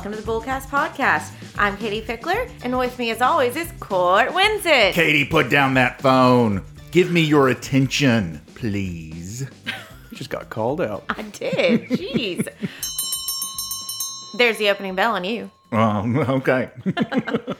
welcome to the Bullcast Podcast. I'm Katie Pickler, and with me, as always, is Court Winsett. Katie, put down that phone. Give me your attention, please. Just got called out. I did. Jeez. There's the opening bell on you. Um, okay.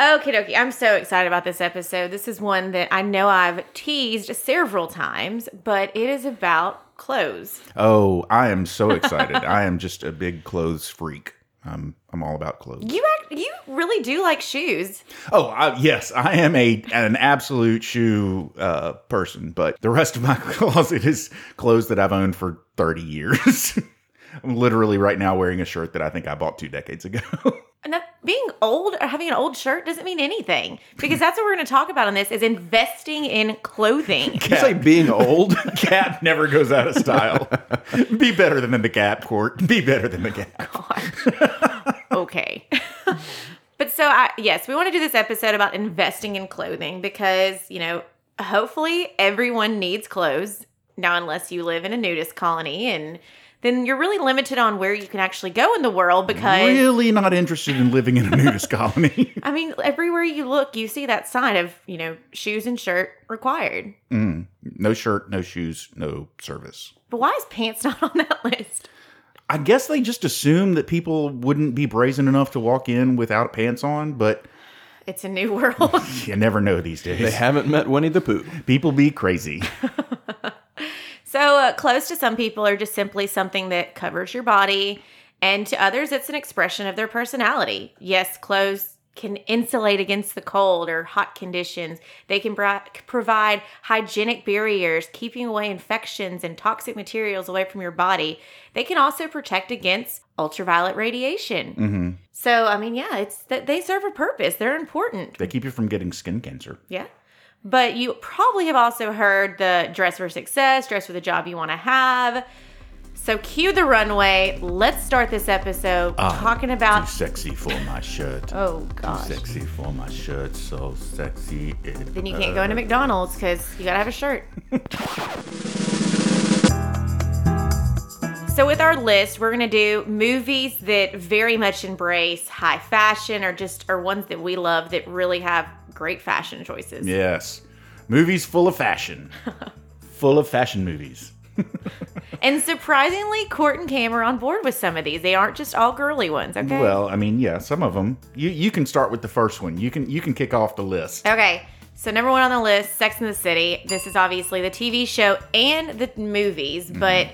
Okay, dokie. I'm so excited about this episode. This is one that I know I've teased several times, but it is about clothes. Oh, I am so excited. I am just a big clothes freak. I'm I'm all about clothes. You act, you really do like shoes. Oh, I, yes, I am a an absolute shoe uh, person, but the rest of my closet is clothes that I've owned for 30 years. I'm literally right now wearing a shirt that I think I bought two decades ago. And that being old or having an old shirt doesn't mean anything because that's what we're going to talk about on this is investing in clothing. Did you say being old? cat never goes out of style. Be better than the Gap, Court. Be better than the Gap. Okay. but so I yes, we want to do this episode about investing in clothing because, you know, hopefully everyone needs clothes. Now unless you live in a nudist colony and then you're really limited on where you can actually go in the world because Really not interested in living in a nudist colony. I mean, everywhere you look, you see that sign of, you know, shoes and shirt required. Mm, no shirt, no shoes, no service. But why is pants not on that list? I guess they just assume that people wouldn't be brazen enough to walk in without pants on, but It's a new world. you never know these days. They haven't met Winnie the Pooh. People be crazy. So, uh, clothes to some people are just simply something that covers your body, and to others, it's an expression of their personality. Yes, clothes can insulate against the cold or hot conditions. They can provide hygienic barriers, keeping away infections and toxic materials away from your body. They can also protect against ultraviolet radiation. So, I mean, yeah, it's that they serve a purpose. They're important. They keep you from getting skin cancer. Yeah. But you probably have also heard the dress for success, dress for the job you want to have. So cue the runway. Let's start this episode ah, talking Too about. sexy for my shirt. Oh Too gosh. sexy for my shirt. So sexy. It Then you can't go into McDonald's because you gotta have a shirt. so with our list, we're gonna do movies that very much embrace high fashion, or just or ones that we love that really have great fashion choices. Yes. Movies full of fashion. full of fashion movies. And surprisingly, Court and Cam are on board with some of these. They aren't just all girly ones. Okay. Well, I mean, yeah, some of them. You you can start with the first one. You can you can kick off the list. Okay, so number one on the list, Sex in the City. This is obviously the TV show and the movies, mm-hmm. but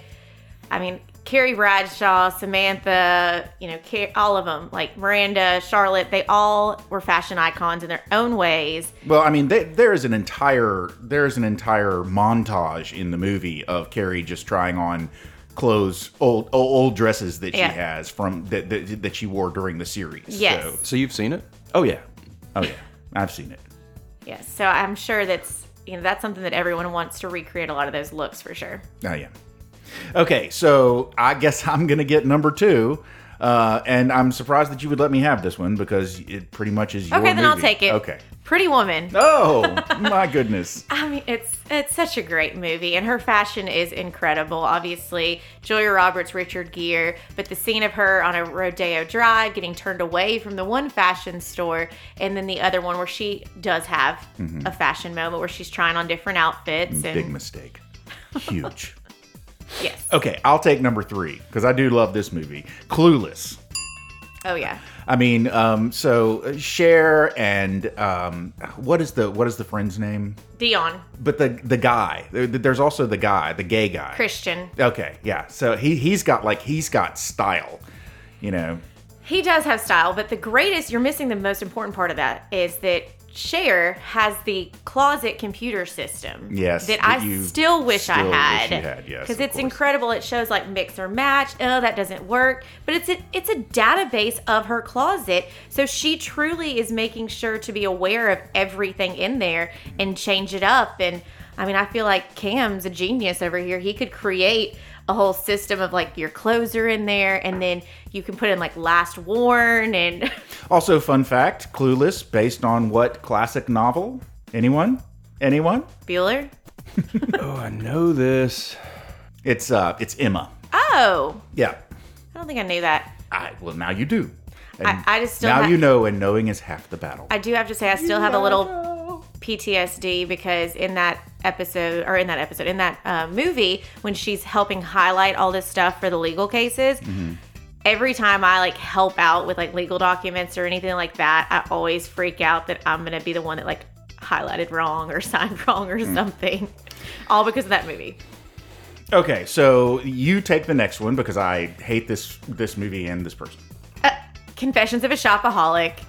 I mean, Carrie Bradshaw, Samantha, you know, Car- all of them, like Miranda, Charlotte, they all were fashion icons in their own ways. Well, I mean, they, there is an entire there is an entire montage in the movie of Carrie just trying on clothes, old old, old dresses that she Yeah. has from that, that that she wore during the series. Yes. So, So you've seen it? oh yeah, oh yeah, I've seen it. Yes, so I'm sure that's you know that's something that everyone wants to recreate a lot of those looks for sure. Oh yeah. Okay, so I guess I'm gonna get number two. Uh, and I'm surprised that you would let me have this one because it pretty much is your Okay, then I'll movie. take it. Okay. Pretty Woman. Oh my goodness. I mean, it's it's such a great movie, and her fashion is incredible. Obviously, Julia Roberts, Richard Gere, but the scene of her on a Rodeo Drive getting turned away from the one fashion store, and then the other one where she does have a fashion moment where she's trying on different outfits. And Big mistake. Huge. yes, Okay, I'll take number three because I do love this movie. Clueless. oh yeah, I mean, um, so uh, Cher and um, what is the what is the friend's name? Dion But the the guy. There's also the guy, the gay guy. Christian. Okay, yeah. So he he's got like he's got style, you know. He does have style, but the greatest, you're missing the most important part of that is that Cher has the closet computer system. Yes, That, that I still wish I still wish had. had, yes, Because it's course. incredible. It shows like mix or match. Oh, that doesn't work. But it's a it's a database of her closet. So she truly is making sure to be aware of everything in there and change it up. And I mean, I feel like Cam's a genius over here. He could create a whole system of like your clothes are in there and then you can put in like last worn and Also, fun fact: Clueless, based on what classic novel? Anyone? Anyone? Bueller. Oh, I know this. It's uh, it's Emma. Oh, Yeah. I don't think I knew that. I, well, now you do. I- I just still now ha- you know, and knowing is half the battle. I do have to say, I still have a little PTSD because in that episode, or in that episode, in that uh, movie, when she's helping highlight all this stuff for the legal cases, mm-hmm. every time I like help out with like legal documents or anything like that, I always freak out that I'm gonna be the one that like highlighted wrong or signed wrong or mm. something, all because of that movie. okay, so you take the next one because I hate this this movie and this person. Uh, Confessions of a Shopaholic.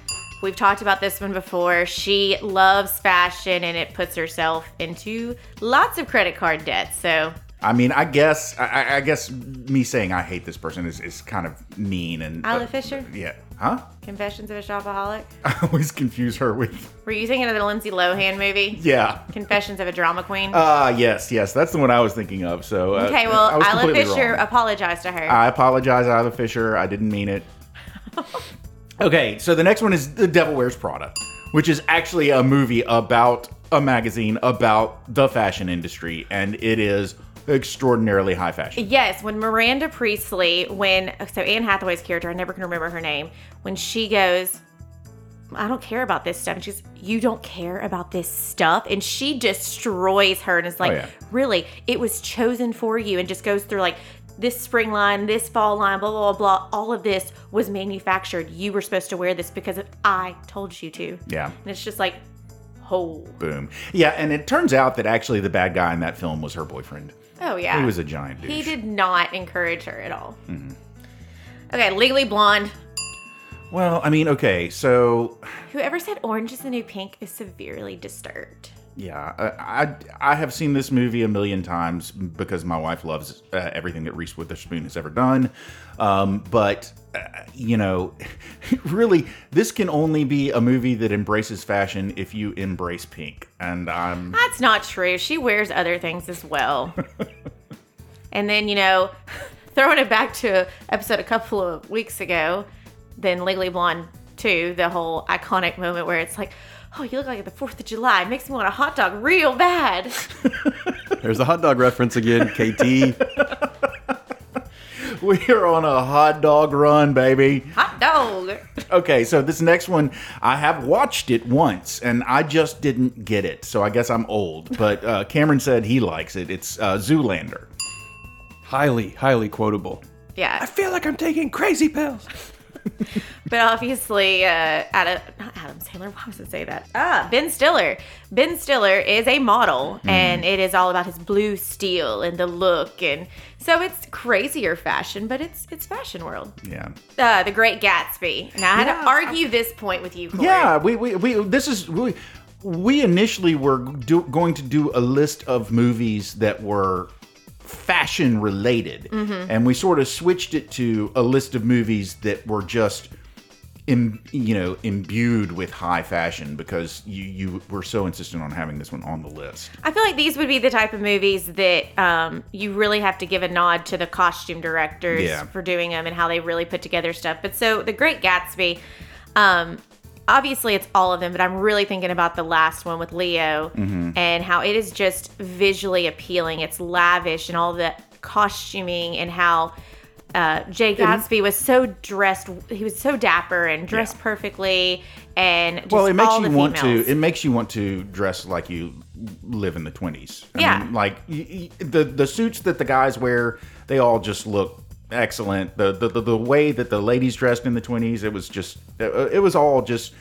We've talked about this one before. She loves fashion and it puts herself into lots of credit card debt. So I mean, I guess I- I, guess me saying I hate this person is, is kind of mean and. Isla but- Fisher? Yeah. Huh? Confessions of a Shopaholic. I always confuse her with. Were you thinking of the Lindsay Lohan movie? Yeah. Confessions of a Drama Queen. Ah, yes, yes, that's the one I was thinking of. So. Uh, okay, I well, was Isla Fisher wrong. apologized to her. I apologize, Isla Fisher. I didn't mean it. okay, so the next one is The Devil Wears Prada, which is actually a movie about a magazine about the fashion industry, and it is extraordinarily high fashion. Yes, when Miranda Priestly, when so Anne Hathaway's character, I never can remember her name, when she goes, I don't care about this stuff. And she's, you don't care about this stuff. And she destroys her and is oh, like, Oh, yeah. really, it was chosen for you. And just goes through like this spring line, this fall line, blah, blah, blah, blah. All of this was manufactured. You were supposed to wear this because I told you to. Yeah. And it's just like, oh, Boom. Yeah, and it turns out that actually the bad guy in that film was her boyfriend. oh yeah. He was a giant douche. He did not encourage her at all. Mm-hmm. Okay, Legally Blonde. Well, I mean, okay, so Whoever said orange is the new pink is severely disturbed. Yeah, I I, I have seen this movie a million times because my wife loves uh, everything that Reese Witherspoon has ever done. Um, but uh, you know, really, this can only be a movie that embraces fashion if you embrace pink. And I'm That's not true. She wears other things as well. and then, you know, throwing it back to episode a couple of weeks ago, then Legally Blonde 2, the whole iconic moment where it's like, oh, you look like the 4th of July. It makes me want a hot dog real bad. There's the hot dog reference again, KT. we are on a hot dog run, baby. hot dog. Okay, so this next one, I have watched it once, and I just didn't get it. So I guess I'm old. But uh, Cameron said he likes it. It's uh, Zoolander. highly, highly quotable. Yeah. I feel like I'm taking crazy pills. But obviously, uh, Adam, not Adam Sandler, why was I say that? Ah, Ben Stiller. Ben Stiller is a model, and it is all about his blue steel and the look, and so it's crazier fashion, but it's it's fashion world. Yeah. Uh, the Great Gatsby. Now I had Yeah, to argue this point with you, Corey. Yeah, we, we, we this is we, we initially were do, going to do a list of movies that were fashion related, and we sort of switched it to a list of movies that were just. Im, you know, imbued with high fashion because you you were so insistent on having this one on the list. I feel like these would be the type of movies that um, you really have to give a nod to the costume directors Yeah. for doing them and how they really put together stuff. But so The Great Gatsby, um, obviously it's all of them, but I'm really thinking about the last one with Leo and how it is just visually appealing. It's lavish and all the costuming and how. Uh, Jay Gatsby was so dressed. He was so dapper and dressed Yeah. perfectly, and just well, it makes you want females. to. It makes you want to dress like you live in the twenties. Yeah. like y- y- the the suits that the guys wear, they all just look excellent. The the the, the way that the ladies dressed in the twenties, it was just uh, it was all just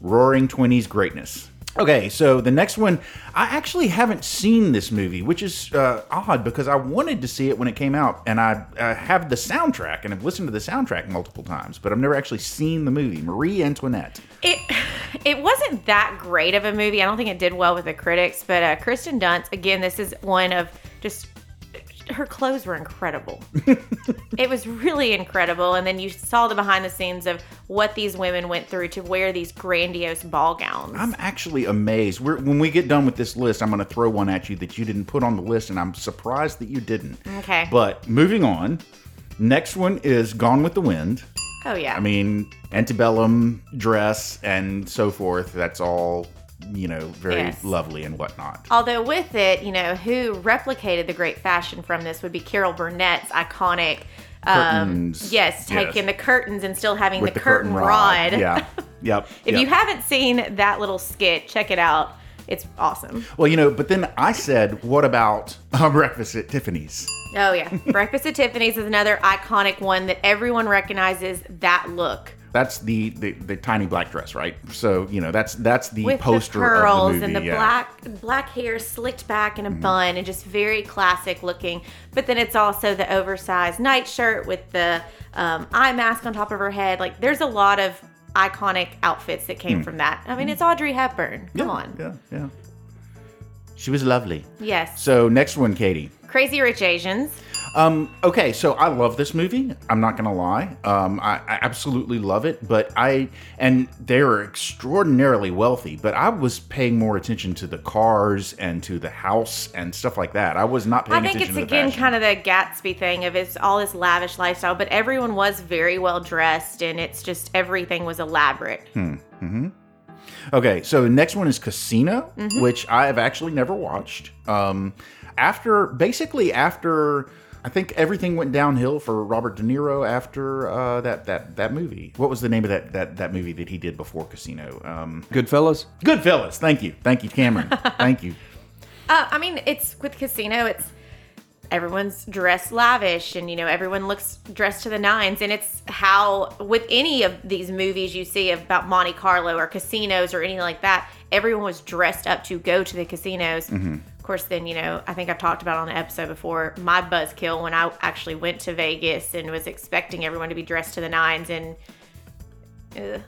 roaring twenties greatness. Okay, so the next one, I actually haven't seen this movie, which is uh, odd because I wanted to see it when it came out, and I uh, have the soundtrack and I've listened to the soundtrack multiple times, but I've never actually seen the movie. Marie Antoinette. It it wasn't that great of a movie. I don't think it did well with the critics, but uh, Kristen Dunst, again, this is one of just her clothes were incredible. it was really incredible, and then you saw the behind the scenes of what these women went through to wear these grandiose ball gowns. I'm actually amazed. We're, when we get done with this list, I'm going to throw one at you that you didn't put on the list, and I'm surprised that you didn't. Okay. But moving on, next one is Gone with the Wind. oh yeah. I mean, antebellum dress and so forth. That's all, you know, very Yes. lovely and whatnot. Although with it, you know, who replicated the great fashion from this would be Carol Burnett's iconic curtains. Yes, taking the curtains and still having with the, curtain, rod. Yeah. Yep. If yep. you haven't seen that little skit, check it out. It's awesome. Well, you know, but then I said, what about uh, breakfast at Tiffany's? Oh yeah, Breakfast at Tiffany's is another iconic one that everyone recognizes that look That's the, the the tiny black dress, right? So you know that's that's the with poster the pearls of the movie. and the yeah. black black hair slicked back in a mm-hmm. bun and just very classic looking. But then it's also the oversized nightshirt with the um, eye mask on top of her head. Like there's a lot of iconic outfits that came hmm. from that. I mean, it's hmm. Audrey Hepburn. Come yeah, on. Yeah, yeah. She was lovely. Yes. So next one, Katie. Crazy Rich Asians. Um, okay, so I love this movie. I'm not gonna lie. Um, I, I absolutely love it. But I and they're extraordinarily wealthy. But I was paying more attention to the cars and to the house and stuff like that. I was not paying I think it's again fashion. kind of the Gatsby thing of it's all this lavish lifestyle, but everyone was very well dressed and it's just everything was elaborate. Hmm. Okay, so the next one is Casino, Mm-hmm. which I have actually never watched. Um, after basically after I think everything went downhill for Robert De Niro after uh, that that that movie. What was the name of that that that movie that he did before Casino? Um, Goodfellas. Goodfellas. Thank you, thank you, Cameron. thank you. Uh, I mean, it's with Casino, it's everyone's dressed lavish and you know everyone looks dressed to the nines and it's how with any of these movies you see about monte carlo or casinos or anything like that everyone was dressed up to go to the casinos Mm-hmm. Of course then you know i think i've talked about on the episode before my buzzkill when i actually went to vegas and was expecting everyone to be dressed to the nines and uh,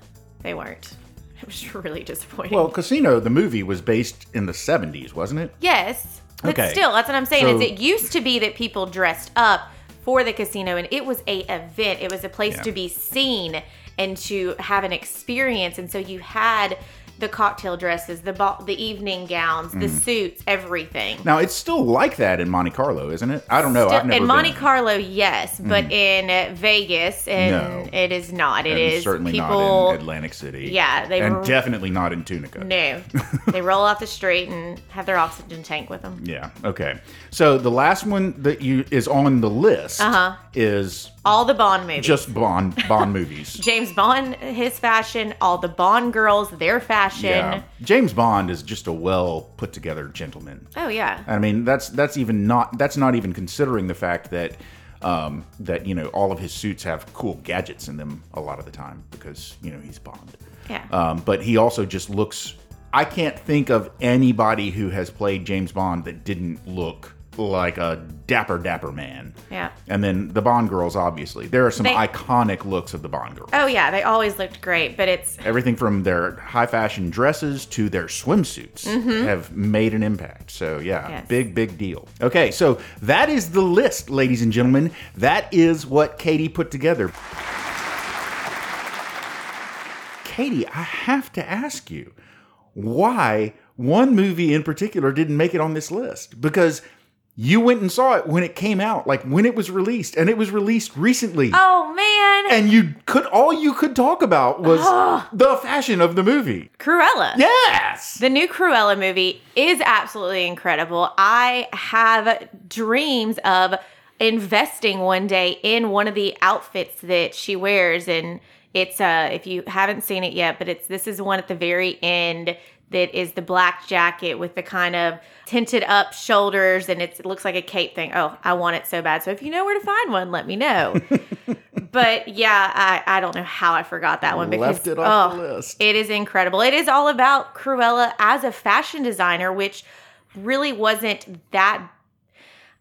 they weren't it was really disappointing Well, Casino, the movie was based in the '70s, wasn't it? Yes. But Okay. still, that's what I'm saying. So- is it used to be that people dressed up for the casino and it was a event. It was a place Yeah. to be seen and to have an experience. And so you had the cocktail dresses, the ball, the evening gowns, the Mm. suits, everything. Now it's still like that in Monte Carlo, isn't it? I don't know. Still- I've never in Monte been. Carlo, yes, but in Vegas, and No. it is not. It and is certainly people. not in Atlantic City. Yeah, they and were- definitely not in Tunica. no, they roll off the street and have their oxygen tank with them. Yeah. Okay. So the last one that you is on the list Uh-huh. is All the Bond movies. just Bond Bond movies. James Bond, his fashion, all the Bond girls, their fashion. Yeah. James Bond is just a well put together gentleman. Oh yeah. I mean, that's that's even not that's not even considering the fact that um, that you know all of his suits have cool gadgets in them a lot of the time because you know he's Bond. Yeah. Um, but he also just looks. I can't think of anybody who has played James Bond that didn't look like a dapper, dapper man. Yeah. And then the Bond girls, obviously, there are some They- iconic looks of the Bond girls. oh yeah, they always looked great, but it's Everything from their high fashion dresses to their swimsuits have made an impact. So, yeah, Mm-hmm. Yes. big, big deal. Okay, so that is the list, ladies and gentlemen. That is what Katie put together. Katie, I have to ask you why one movie in particular didn't make it on this list because you went and saw it when it came out, like when it was released, and it was released recently. oh man, And you could all you could talk about was the fashion of the movie. Cruella. Yes. The new Cruella movie is absolutely incredible. I have dreams of investing one day in one of the outfits that she wears and it's uh if you haven't seen it yet, but it's this is one at the very end that is the black jacket with the kind of tinted up shoulders and it's, it looks like a cape thing. Oh, I want it so bad. So if you know where to find one, let me know. but yeah, I, I don't know how I forgot that one because Left it off oh, the list. it is incredible. It is all about Cruella as a fashion designer, which really wasn't that.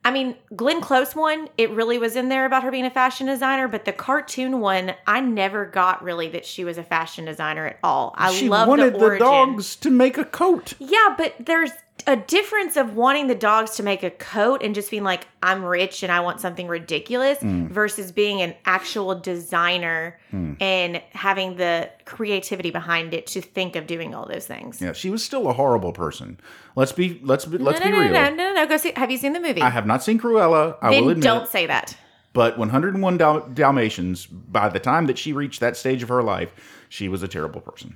I mean, Glenn Close one, it really was in there about her being a fashion designer, but the cartoon one, I never got really that she was a fashion designer at all. I she love wanted the the, dogs to make a coat. Yeah, but there's a difference of wanting the dogs to make a coat and just being like, I'm rich and I want something ridiculous Mm. versus being an actual designer and having the creativity behind it to think of doing all those things. Yeah, she was still a horrible person. Let's be let's be let's no, be no, real. no, no, no, no, Go see. Have you seen the movie? I have not seen Cruella. I will admit. don't say that. But 101 Dal- Dalmatians, by the time that she reached that stage of her life, she was a terrible person.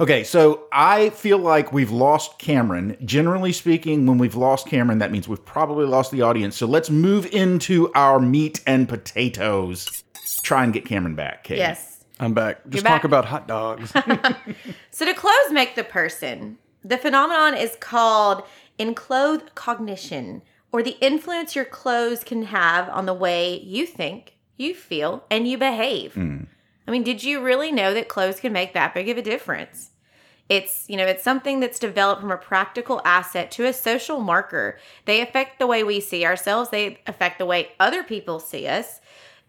Okay, so I feel like we've lost Cameron. Generally speaking, when we've lost Cameron, that means we've probably lost the audience. So let's move into our meat and potatoes. Try and get Cameron back, Kate. Yes. I'm back. Just back. talk about hot dogs. So do clothes make the person? The phenomenon is called enclothed cognition, or the influence your clothes can have on the way you think, you feel, and you behave. Mm. I mean, did you really know that clothes can make that big of a difference? It's, you know, it's something that's developed from a practical asset to a social marker. They affect the way we see ourselves, they affect the way other people see us.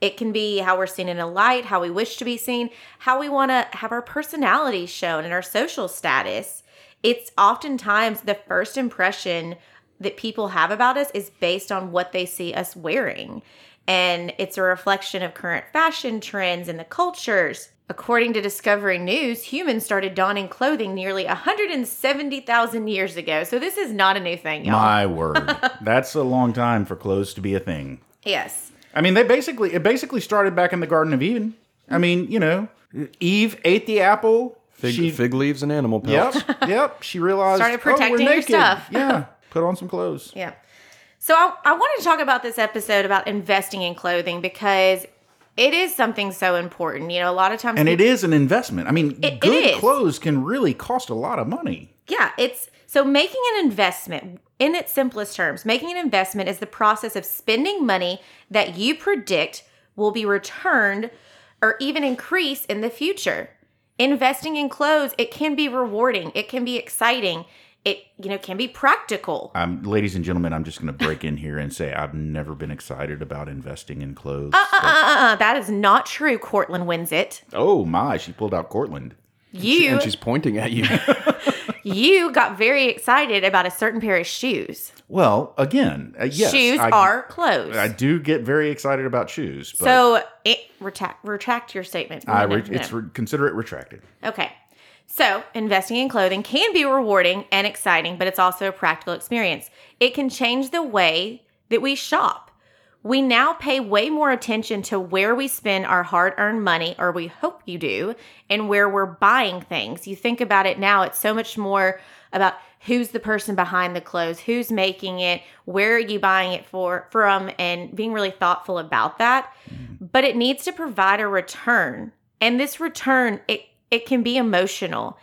It can be how we're seen in a light, how we wish to be seen, how we want to have our personality shown and our social status. It's oftentimes the first impression that people have about us is based on what they see us wearing. And it's a reflection of current fashion trends and the cultures. According to Discovery News, humans started donning clothing nearly 170,000 years ago. So this is not a new thing, y'all. My word. That's a long time for clothes to be a thing. yes. I mean, they basically it basically started back in the Garden of Eden. I mean, you know, Eve ate the apple. Fig, she, fig leaves and animal pelts. Yep, yep. She realized Started "Oh, we're protecting your stuff. yeah, put on some clothes. Yeah. So I, I wanted to talk about this episode about investing in clothing because it is something so important. You know, a lot of times And it people- is an investment. I mean, It- it good is. clothes can really cost a lot of money. Yeah, it's so making an investment in its simplest terms, making an investment is the process of spending money that you predict will be returned or even increase in the future. Investing in clothes, it can be rewarding, it can be exciting, it you know can be practical. Um, ladies and gentlemen, I'm just going to break in here and say I've never been excited about investing in clothes. Uh, uh, uh, uh, that is not true, Cortland Winsett. oh my, she pulled out Cortland. You And she's pointing at you. you got very excited about a certain pair of shoes. Well, again, uh, yes, shoes I, are clothes. I do get very excited about shoes, but so it, retract retract your statement. I No, re- no, it's no. re- consider it retracted. okay. So investing in clothing can be rewarding and exciting, but it's also a practical experience. It can change the way that we shop. We now pay way more attention to where we spend our hard earned money, or we hope you do, and where we're buying things. You think about it now, it's so much more about who's the person behind the clothes, who's making it, where are you buying it for from, and being really thoughtful about that. Mm-hmm. But it needs to provide a return. And this return, it it can be emotional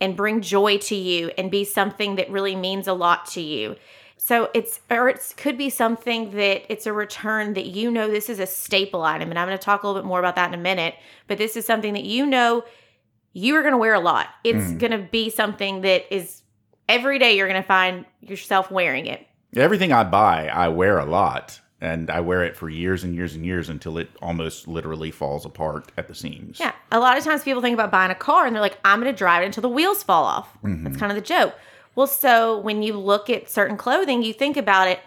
and bring joy to you and be something that really means a lot to you. So it's or it could be something that it's a return that you know this is a staple item and I'm going to talk a little bit more about that in a minute, but this is something that you know you are going to wear a lot. It's mm. going to be something that is every day you're going to find yourself wearing it. Everything I buy, I wear a lot, and I wear it for years and years and years until it almost literally falls apart at the seams. Yeah. A lot of times people think about buying a car and they're like, I'm going to drive it until the wheels fall off. Mm-hmm. That's kind of the joke. Well, so when you look at certain clothing, you think about it.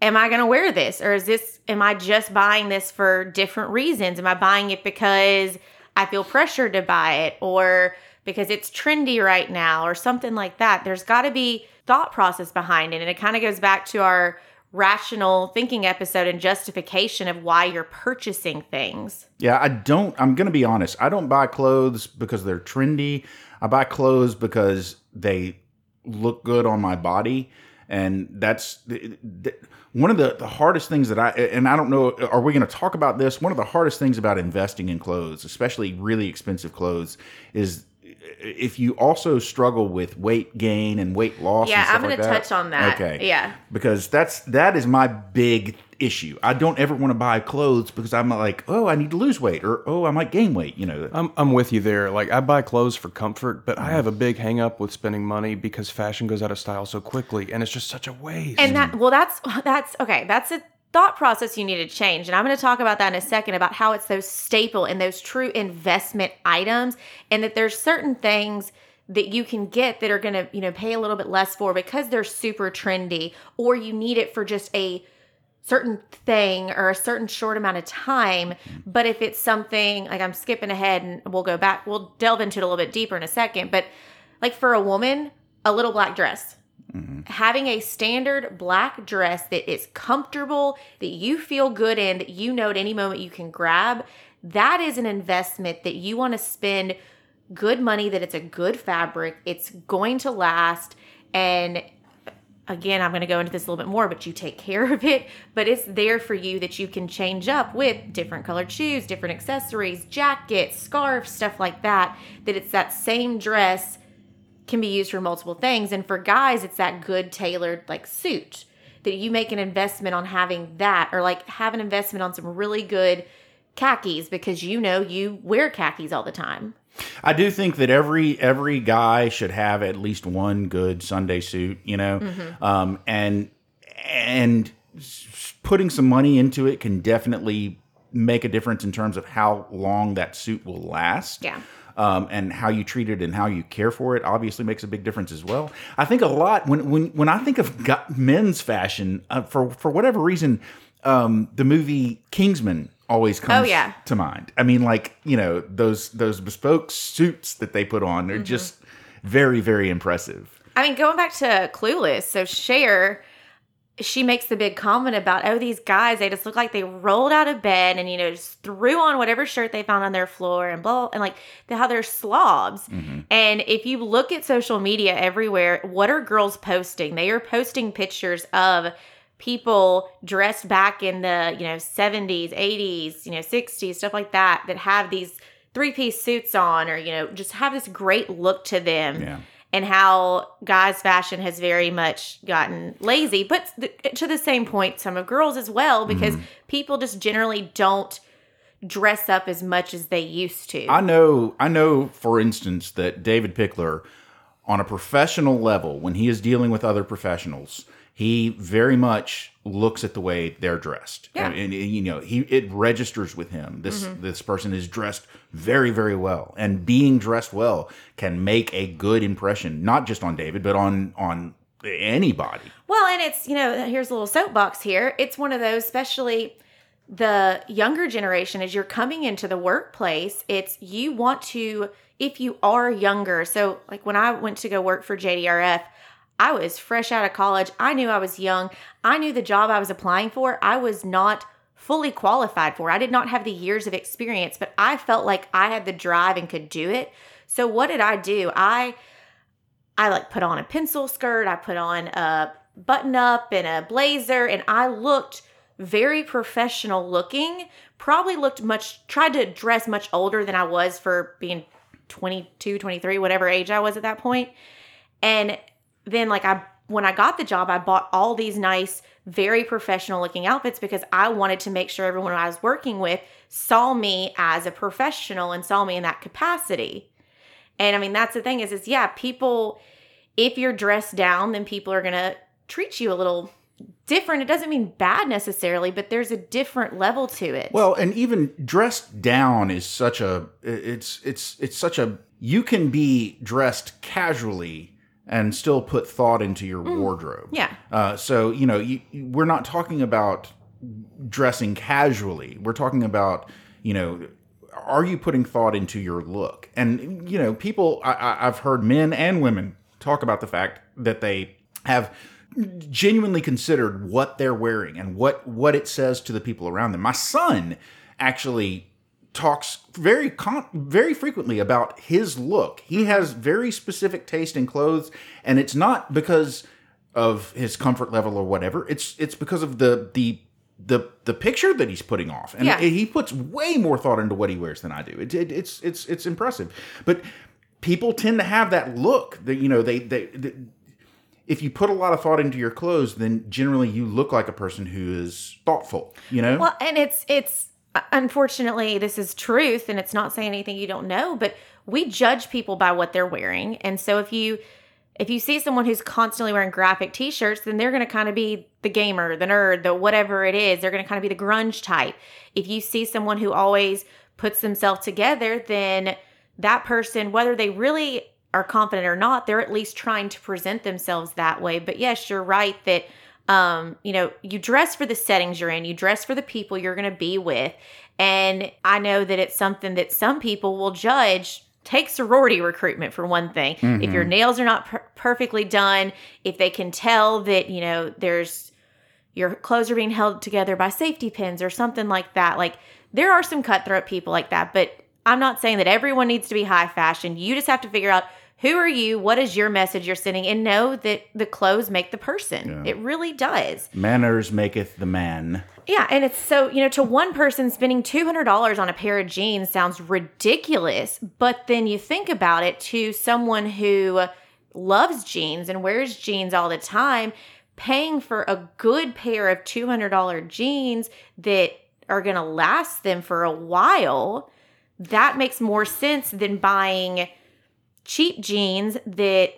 Am I going to wear this? Or is this, am I just buying this for different reasons? Am I buying it because I feel pressured to buy it or because it's trendy right now or something like that? There's got to be thought process behind it. And it kind of goes back to our rational thinking episode and justification of why you're purchasing things. Yeah, I don't. I'm going to be honest. I don't buy clothes because they're trendy. I buy clothes because they look good on my body, and that's the, the, one of the, the hardest things that I. And I don't know. Are we going to talk about this? One of the hardest things about investing in clothes, especially really expensive clothes, is if you also struggle with weight gain and weight loss. Yeah, and stuff I'm like gonna that. touch on that. Okay. Yeah. because that's that is my big issue. I don't ever want to buy clothes because I'm like, oh, I need to lose weight or oh, I might gain weight. You know, I'm, I'm with you there. Like, I buy clothes for comfort, but I have a big hang up with spending money because fashion goes out of style so quickly, and it's just such a waste. And that well that's that's okay. That's a thought process you need to change. And I'm going to talk about that in a second about how it's those staple and those true investment items and that there's certain things that you can get that are going to, you know, pay a little bit less for because they're super trendy or you need it for just a certain thing or a certain short amount of time. But if it's something like I'm skipping ahead and we'll go back, we'll delve into it a little bit deeper in a second. But like for a woman, a little black dress. Mm-hmm. having a standard black dress that is comfortable, that you feel good in, that you know at any moment you can grab, that is an investment that you want to spend good money, that it's a good fabric, it's going to last. And again, I'm going to go into this a little bit more, but you take care of it. But it's there for you that you can change up with different colored shoes, different accessories, jackets, scarves, stuff like that. That it's that same dress can be used for multiple things. And for guys, it's that good tailored like suit that you make an investment on having that, or like have an investment on some really good khakis because you know you wear khakis all the time. I do think that every every guy should have at least one good Sunday suit, you know, Mm-hmm. um, and and putting some money into it can definitely make a difference in terms of how long that suit will last. Yeah. Um, and how you treat it and how you care for it obviously makes a big difference as well. I think a lot when when when I think of men's fashion uh, for for whatever reason, um, the movie Kingsman always comes Oh, yeah. to mind. I mean, like you know those those bespoke suits that they put on. They're Mm-hmm. just very very impressive. I mean, going back to Clueless, so Cher, she makes the big comment about, oh, these guys, they just look like they rolled out of bed and, you know, just threw on whatever shirt they found on their floor and blah, and like the, how they're slobs. Mm-hmm. And if you look at social media everywhere, what are girls posting? They are posting pictures of people dressed back in the, you know, 70s, 80s, you know, 60s, stuff like that, that have these three piece suits on or, you know, just have this great look to them Yeah. And how guys' fashion has very much gotten lazy. But th- to the same point, some of girls as well, mm-hmm. because people just generally don't dress up as much as they used to. I know, I know, for instance, that David Pickler, on a professional level, when he is dealing with other professionals, he very much looks at the way they're dressed. Yeah. And, and, you know, he it registers with him. This mm-hmm. this person is dressed very, very well. And being dressed well can make a good impression, not just on David, but on on anybody. Well, and it's, you know, here's a little soapbox here. It's one of those, especially the younger generation, as you're coming into the workplace, it's you want to, if you are younger. So, like when I went to go work for JDRF, I was fresh out of college. I knew I was young. I knew the job I was applying for, I was not fully qualified for. I did not have the years of experience, but I felt like I had the drive and could do it. So, what did I do? I I like put on a pencil skirt, I put on a button up and a blazer, and I looked very professional looking. Probably looked much, tried to dress much older than I was for being 22, 23, whatever age I was at that point. And then, like, I, when I got the job, I bought all these nice, very professional looking outfits because I wanted to make sure everyone I was working with saw me as a professional and saw me in that capacity. And I mean, that's the thing is, is yeah, people, if you're dressed down, then people are going to treat you a little different. It doesn't mean bad necessarily, but there's a different level to it. Well, and even dressed down is such a it's it's it's such a you can be dressed casually and still put thought into your wardrobe. yeah. Uh, so you know, you, we're not talking about dressing casually. We're talking about you know, are you putting thought into your look? And you know, people I, I, I've heard men and women talk about the fact that they have genuinely considered what they're wearing and what what it says to the people around them. My son actually talks very con- very frequently about his look. He has very specific taste in clothes and it's not because of his comfort level or whatever. It's it's because of the the the the picture that he's putting off. And Yeah. he puts way more thought into what he wears than I do. It, it, it's it's it's impressive. But people tend to have that look that you know they they, they if you put a lot of thought into your clothes, then generally you look like a person who is thoughtful. You know, Well, and it's it's Uh, unfortunately this is truth and it's not saying anything you don't know, but we judge people by what they're wearing. And so if you if you see someone who's constantly wearing graphic t-shirts, then they're going to kind of be the gamer, the nerd, the whatever it is. They're going to kind of be the grunge type. If you see someone who always puts themselves together, then that person whether they really are confident or not, they're at least trying to present themselves that way. But yes, you're right that um, you know, you dress for the settings you're in, you dress for the people you're going to be with. And I know that it's something that some people will judge take sorority recruitment for one thing. If your nails are not per- perfectly done, if they can tell that, you know, there's your clothes are being held together by safety pins or something like that. Like there are some cutthroat people like that, but I'm not saying that everyone needs to be high fashion. You just have to figure out who are you, what is your message you're sending, and know that the clothes make the person. It really does. Manners maketh the man. Yeah, and it's so, you know, to one person spending $200 on a pair of jeans sounds ridiculous, but then you think about it to someone who loves jeans and wears jeans all the time, paying for a good pair of $200 jeans that are going to last them for a while, that makes more sense than buying cheap jeans that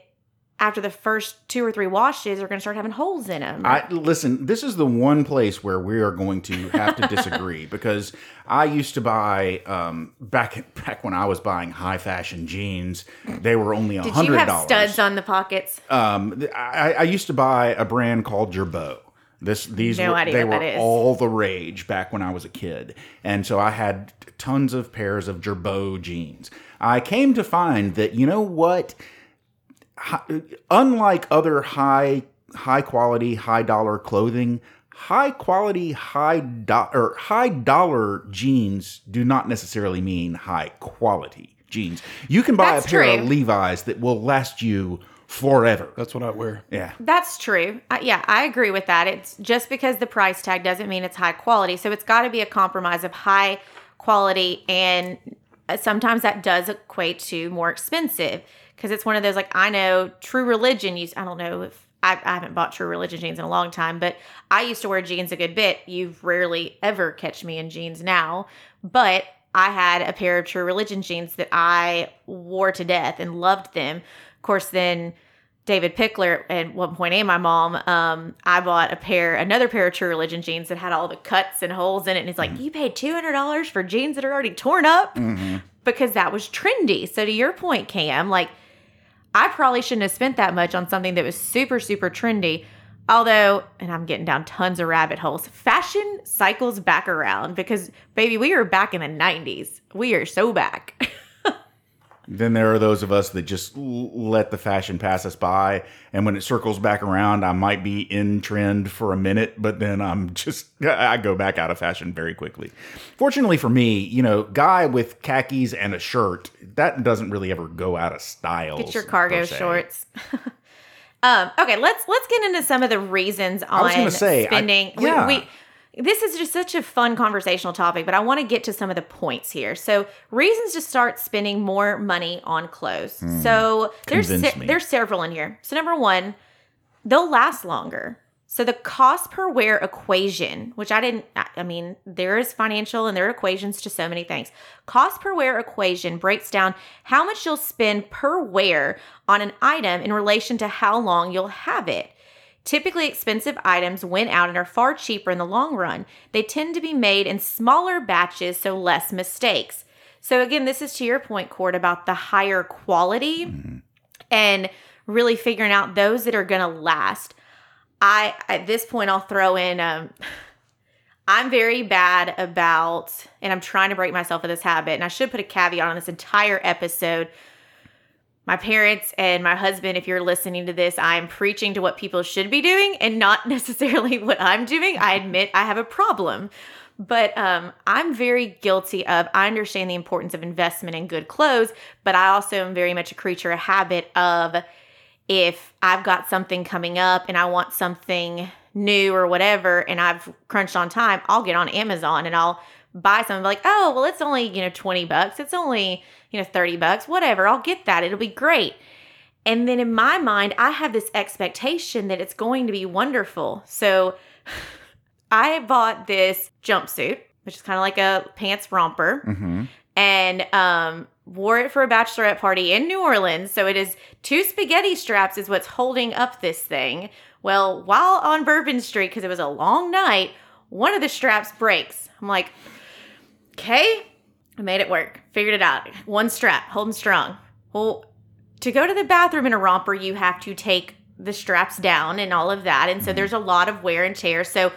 after the first two or three washes are going to start having holes in them. I listen. This is the one place where we are going to have to disagree because I used to buy um, back back when I was buying high fashion jeans. They were only a Did you hundred have studs on the pockets? Um, I, I used to buy a brand called Girbaud. This these No were, they were all the rage back when I was a kid, and so I had tons of pairs of Girbaud jeans. I came to find that you know what, unlike other high high quality high dollar clothing. High quality, high do- or high dollar jeans do not necessarily mean high quality jeans. You can buy That's a pair true. of Levi's that will last you forever. That's what I wear. Yeah. That's true. Uh, yeah, I agree with that. It's just because the price tag doesn't mean it's high quality. So it's got to be a compromise of high quality and uh, sometimes that does equate to more expensive because it's one of those like I know True Religion use I don't know if I, I haven't bought True Religion jeans in a long time, but I used to wear jeans a good bit. You've rarely ever catch me in jeans now, but I had a pair of True Religion jeans that I wore to death and loved them. Of course, then David Pickler at one point and my mom, um, I bought a pair, another pair of True Religion jeans that had all the cuts and holes in it. And he's like, You paid $200 for jeans that are already torn up? Because that was trendy. So, to your point, Cam, like, I probably shouldn't have spent that much on something that was super, super trendy. Although, and I'm getting down tons of rabbit holes, fashion cycles back around because, baby, we are back in the 90s. We are so back. Then there are those of us that just let the fashion pass us by, and when it circles back around, I might be in trend for a minute, but then I'm just I go back out of fashion very quickly. Fortunately for me, you know, guy with khakis and a shirt that doesn't really ever go out of style. Get your cargo shorts. um, okay, let's let's get into some of the reasons on was gonna say, I- spending. we- yeah. we, this is just such a fun conversational topic, but I want to get to some of the points here. So, reasons to start spending more money on clothes. Hmm. So, there's. Se- there's several in here. So, number one, they'll last longer. So the cost per wear equation, which I didn't, I mean, there is financial and there are equations to so many things. Cost per wear equation breaks down how much you'll spend per wear on an item in relation to how long you'll have it. Typically, expensive items win out and are far cheaper in the long run. They tend to be made in smaller batches, so less mistakes. So, again, this is to your point, Court, about the higher quality and really figuring out those that are going to last. I at this point I'll throw in um I'm very bad about and I'm trying to break myself of this habit and I should put a caveat on this entire episode. My parents and my husband if you're listening to this, I am preaching to what people should be doing and not necessarily what I'm doing. I admit I have a problem. But um, I'm very guilty of, I understand the importance of investment in good clothes, but I also am very much a creature of habit of if I've got something coming up and I want something new or whatever and I've crunched on time, I'll get on Amazon and I'll buy something like, oh, well, it's only, you know, 20 bucks. It's only, you know, 30 bucks, whatever. I'll get that. It'll be great. And then in my mind, I have this expectation that it's going to be wonderful. So I bought this jumpsuit, which is kind of like a pants romper Mm-hmm. and um, wore it for a bachelorette party in New Orleans. So it is two spaghetti straps is what's holding up this thing. Well, while on Bourbon Street, because it was a long night, one of the straps breaks. I'm like, okay, I made it work. Figured it out. One strap, holding strong. Well, to go to the bathroom in a romper, you have to take the straps down and all of that. And so mm-hmm. there's a lot of wear and tear. So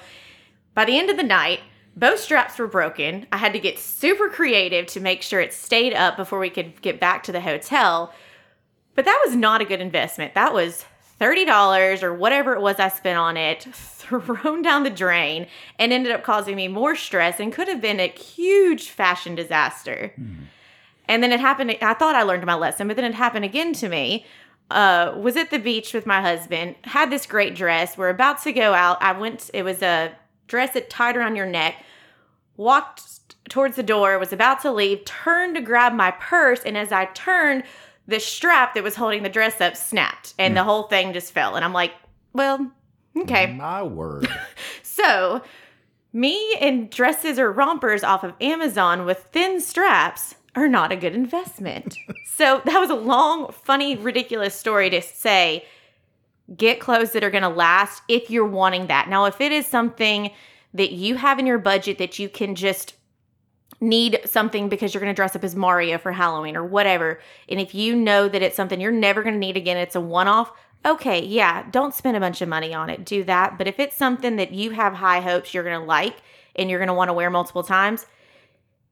by the end of the night, Both straps were broken. I had to get super creative to make sure it stayed up before we could get back to the hotel. But that was not a good investment. That was $30 or whatever it was I spent on it thrown down the drain and ended up causing me more stress and could have been a huge fashion disaster. And then it happened. I thought I learned my lesson, but then it happened again to me. Uh, was at the beach with my husband, had this great dress. We're about to go out. I went, it was a dress that tied around your neck. Walked towards the door, was about to leave, turned to grab my purse. And as I turned, the strap that was holding the dress up snapped and the whole thing just fell. And I'm like, well, okay. My word. So, me and dresses or rompers off of Amazon with thin straps are not a good investment. so, that was a long, funny, ridiculous story to say get clothes that are going to last if you're wanting that. Now, if it is something that you have in your budget that you can just need something because you're going to dress up as Mario for Halloween or whatever, and if you know that it's something you're never going to need again, it's a one off, okay, yeah, don't spend a bunch of money on it. Do that. But if it's something that you have high hopes you're going to like and you're going to want to wear multiple times,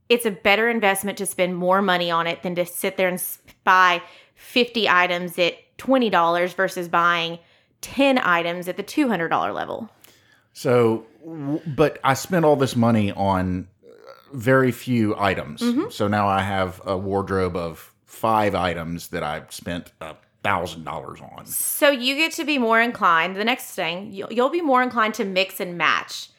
it's a better investment to spend more money on it than to sit there and buy 50 items at $20 versus buying 10 items at the $200 level. So, but I spent all this money on very few items. Mm-hmm. So now I have a wardrobe of five items that I've spent a thousand dollars on. So you get to be more inclined. The next thing, you'll, you'll be more inclined to mix and match.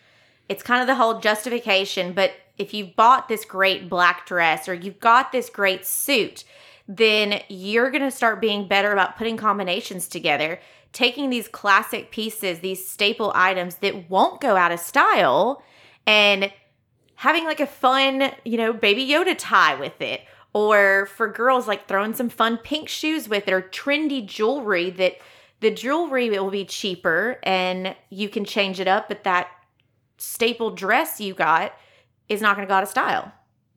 It's kind of the whole justification, but if you've bought this great black dress or you've got this great suit, then you're going to start being better about putting combinations together, taking these classic pieces, these staple items that won't go out of style, and having like a fun, you know, baby Yoda tie with it. Or for girls, like throwing some fun pink shoes with it or trendy jewelry that the jewelry will be cheaper and you can change it up, but that staple dress you got is not going to go out of style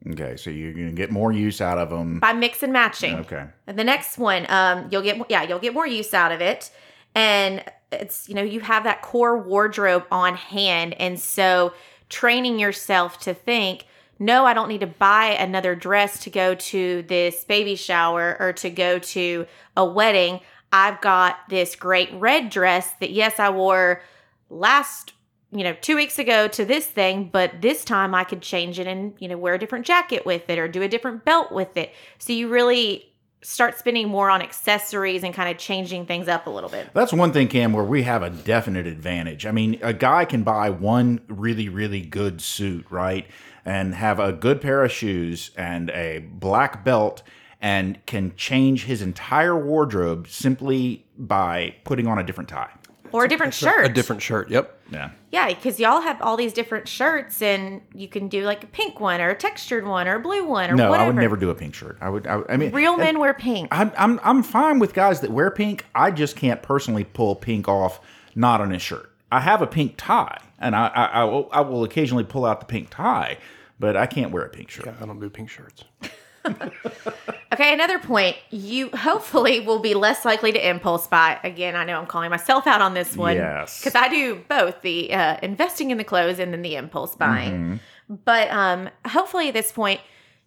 Okay, so you're gonna get more use out of them. by mix and matching. Okay. And the next one, um, you'll get yeah, you'll get more use out of it, and it's you know you have that core wardrobe on hand, and so training yourself to think, no, I don't need to buy another dress to go to this baby shower or to go to a wedding. I've got this great red dress that yes, I wore last you know two weeks ago to this thing but this time i could change it and you know wear a different jacket with it or do a different belt with it so you really start spending more on accessories and kind of changing things up a little bit That's one thing, Cam, where we have a definite advantage. I mean, a guy can buy one really, really good suit, right? And have a good pair of shoes and a black belt and can change his entire wardrobe simply by putting on a different tie. or a different shirt A different shirt. Yep. Yeah. yeah because y'all have all these different shirts and you can do like a pink one or a textured one or a blue one or No, whatever I would never do a pink shirt. I would, I, I mean, real men wear pink I'm, I'm, I'm fine with guys that wear pink. I just can't personally pull pink off, not on a shirt. I have a pink tie, and I, I, I, will, I will occasionally pull out the pink tie, but I can't wear a pink shirt. I don't do pink shirts. Okay, another point. You hopefully will be less likely to impulse buy. Again, I know I'm calling myself out on this one. Yes. Because I do both the uh, investing in the clothes and then the impulse buying. But um, hopefully at this point,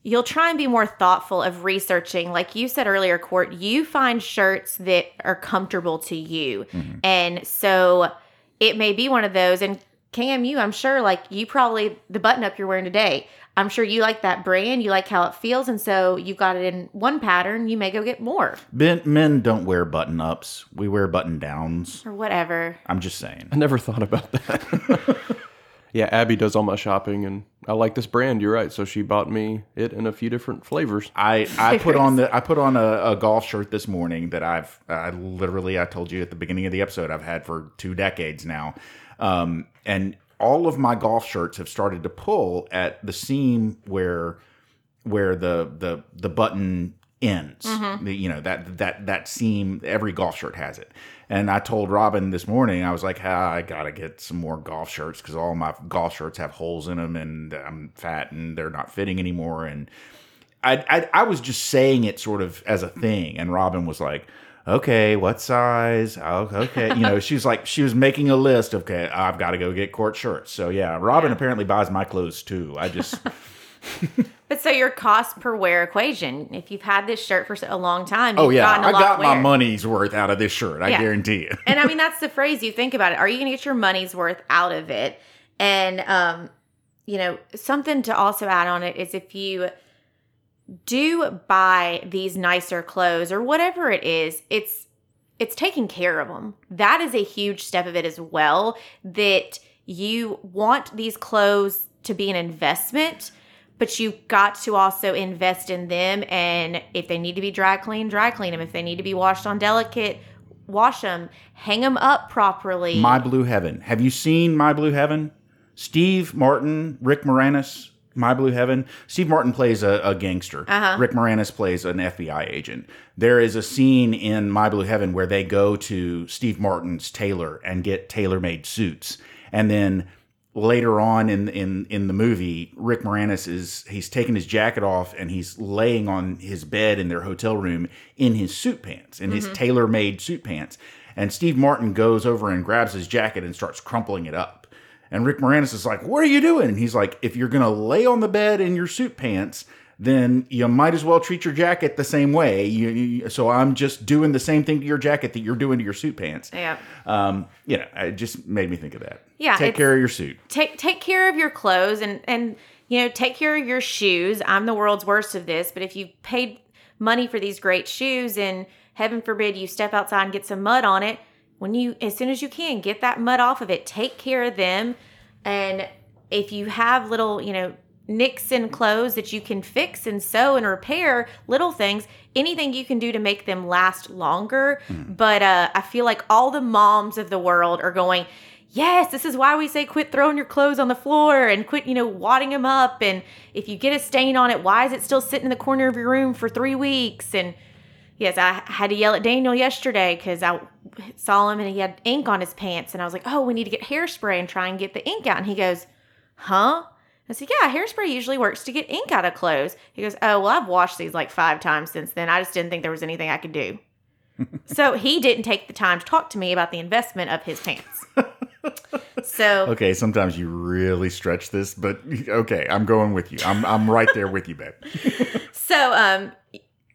you'll try and be more thoughtful of researching. Like you said earlier, Court, you find shirts that are comfortable to you. And so it may be one of those. And Cam, you, I'm sure, like you probably, the button up you're wearing today, I'm sure you like that brand, you like how it feels. And so you got it in one pattern, you may go get more Men, men don't wear button ups. We wear button downs. or whatever. I'm just saying. I never thought about that. yeah, Abby does all my shopping, and I like this brand. You're right. So she bought me it in a few different flavors. I, I put on the I put on a, a golf shirt this morning that I've I literally I told you at the beginning of the episode I've had for two decades now, um, and all of my golf shirts have started to pull at the seam where where the the the button ends. The- you know that that that seam. Every golf shirt has it. And I told Robin this morning, I was like, ah, I gotta get some more golf shirts because all my golf shirts have holes in them, and I'm fat and they're not fitting anymore. And I, I I was just saying it sort of as a thing, and Robin was like, okay, what size? Oh, okay, you know, she's like she was making a list. of, Okay, I've got to go get court shirts. So yeah, Robin apparently buys my clothes too. I just But so your cost per wear equation, if you've had this shirt for a long time, oh you've yeah, gotten a I lot got my wear. money's worth out of this shirt. I Yeah. guarantee you. and I mean that's the phrase you think about it. Are you going to get your money's worth out of it? And um, you know, something to also add on it is if you do buy these nicer clothes or whatever it is, it's it's taking care of them. That is a huge step of it as well that you want these clothes to be an investment but you've got to also invest in them and if they need to be dry clean, dry clean them if they need to be washed on delicate wash them hang them up properly My Blue Heaven. Have you seen My Blue Heaven? Steve Martin, Rick Moranis, My Blue Heaven. Steve Martin plays a, a gangster. Uh-huh. Rick Moranis plays an FBI agent. There is a scene in My Blue Heaven where they go to Steve Martin's tailor and get tailor made suits. And then later on in in in the movie, Rick Moranis is he's taking his jacket off and he's laying on his bed in their hotel room in his suit pants, in his tailor made suit pants. And Steve Martin goes over and grabs his jacket and starts crumpling it up. And Rick Moranis is like, "What are you doing?" And he's like, "If you're gonna lay on the bed in your suit pants." Then you might as well treat your jacket the same way. You, you- so I'm just doing the same thing to your jacket that you're doing to your suit pants. yeah Um, you know, it just made me think of that. Yeah, take care of your suit. take take care of your clothes and and you know take care of your shoes i'm the world's worst of this but if you paid money for these great shoes and heaven forbid you step outside and get some mud on it when you as soon as you can get that mud off of it. Take care of them. And if you have little you know nicks in clothes that you can fix and sew and repair little things anything you can do to make them last longer. But uh, i feel like all the moms of the world are going yes this is why we say quit throwing your clothes on the floor and quit you know wadding them up. And if you get a stain on it why is it still sitting in the corner of your room for three weeks? And Yes, I had to yell at Daniel yesterday because I saw him and he had ink on his pants. And I was like, oh, we need to get hairspray and try and get the ink out. And he goes, huh? I said, yeah, hairspray usually works to get ink out of clothes. He goes, oh, well, I've washed these like five times since then. I just didn't think there was anything I could do. so he didn't take the time to talk to me about the investment of his pants. so Okay, sometimes you really stretch this, but okay, I'm going with you. I'm I'm right there with you, babe. So, um,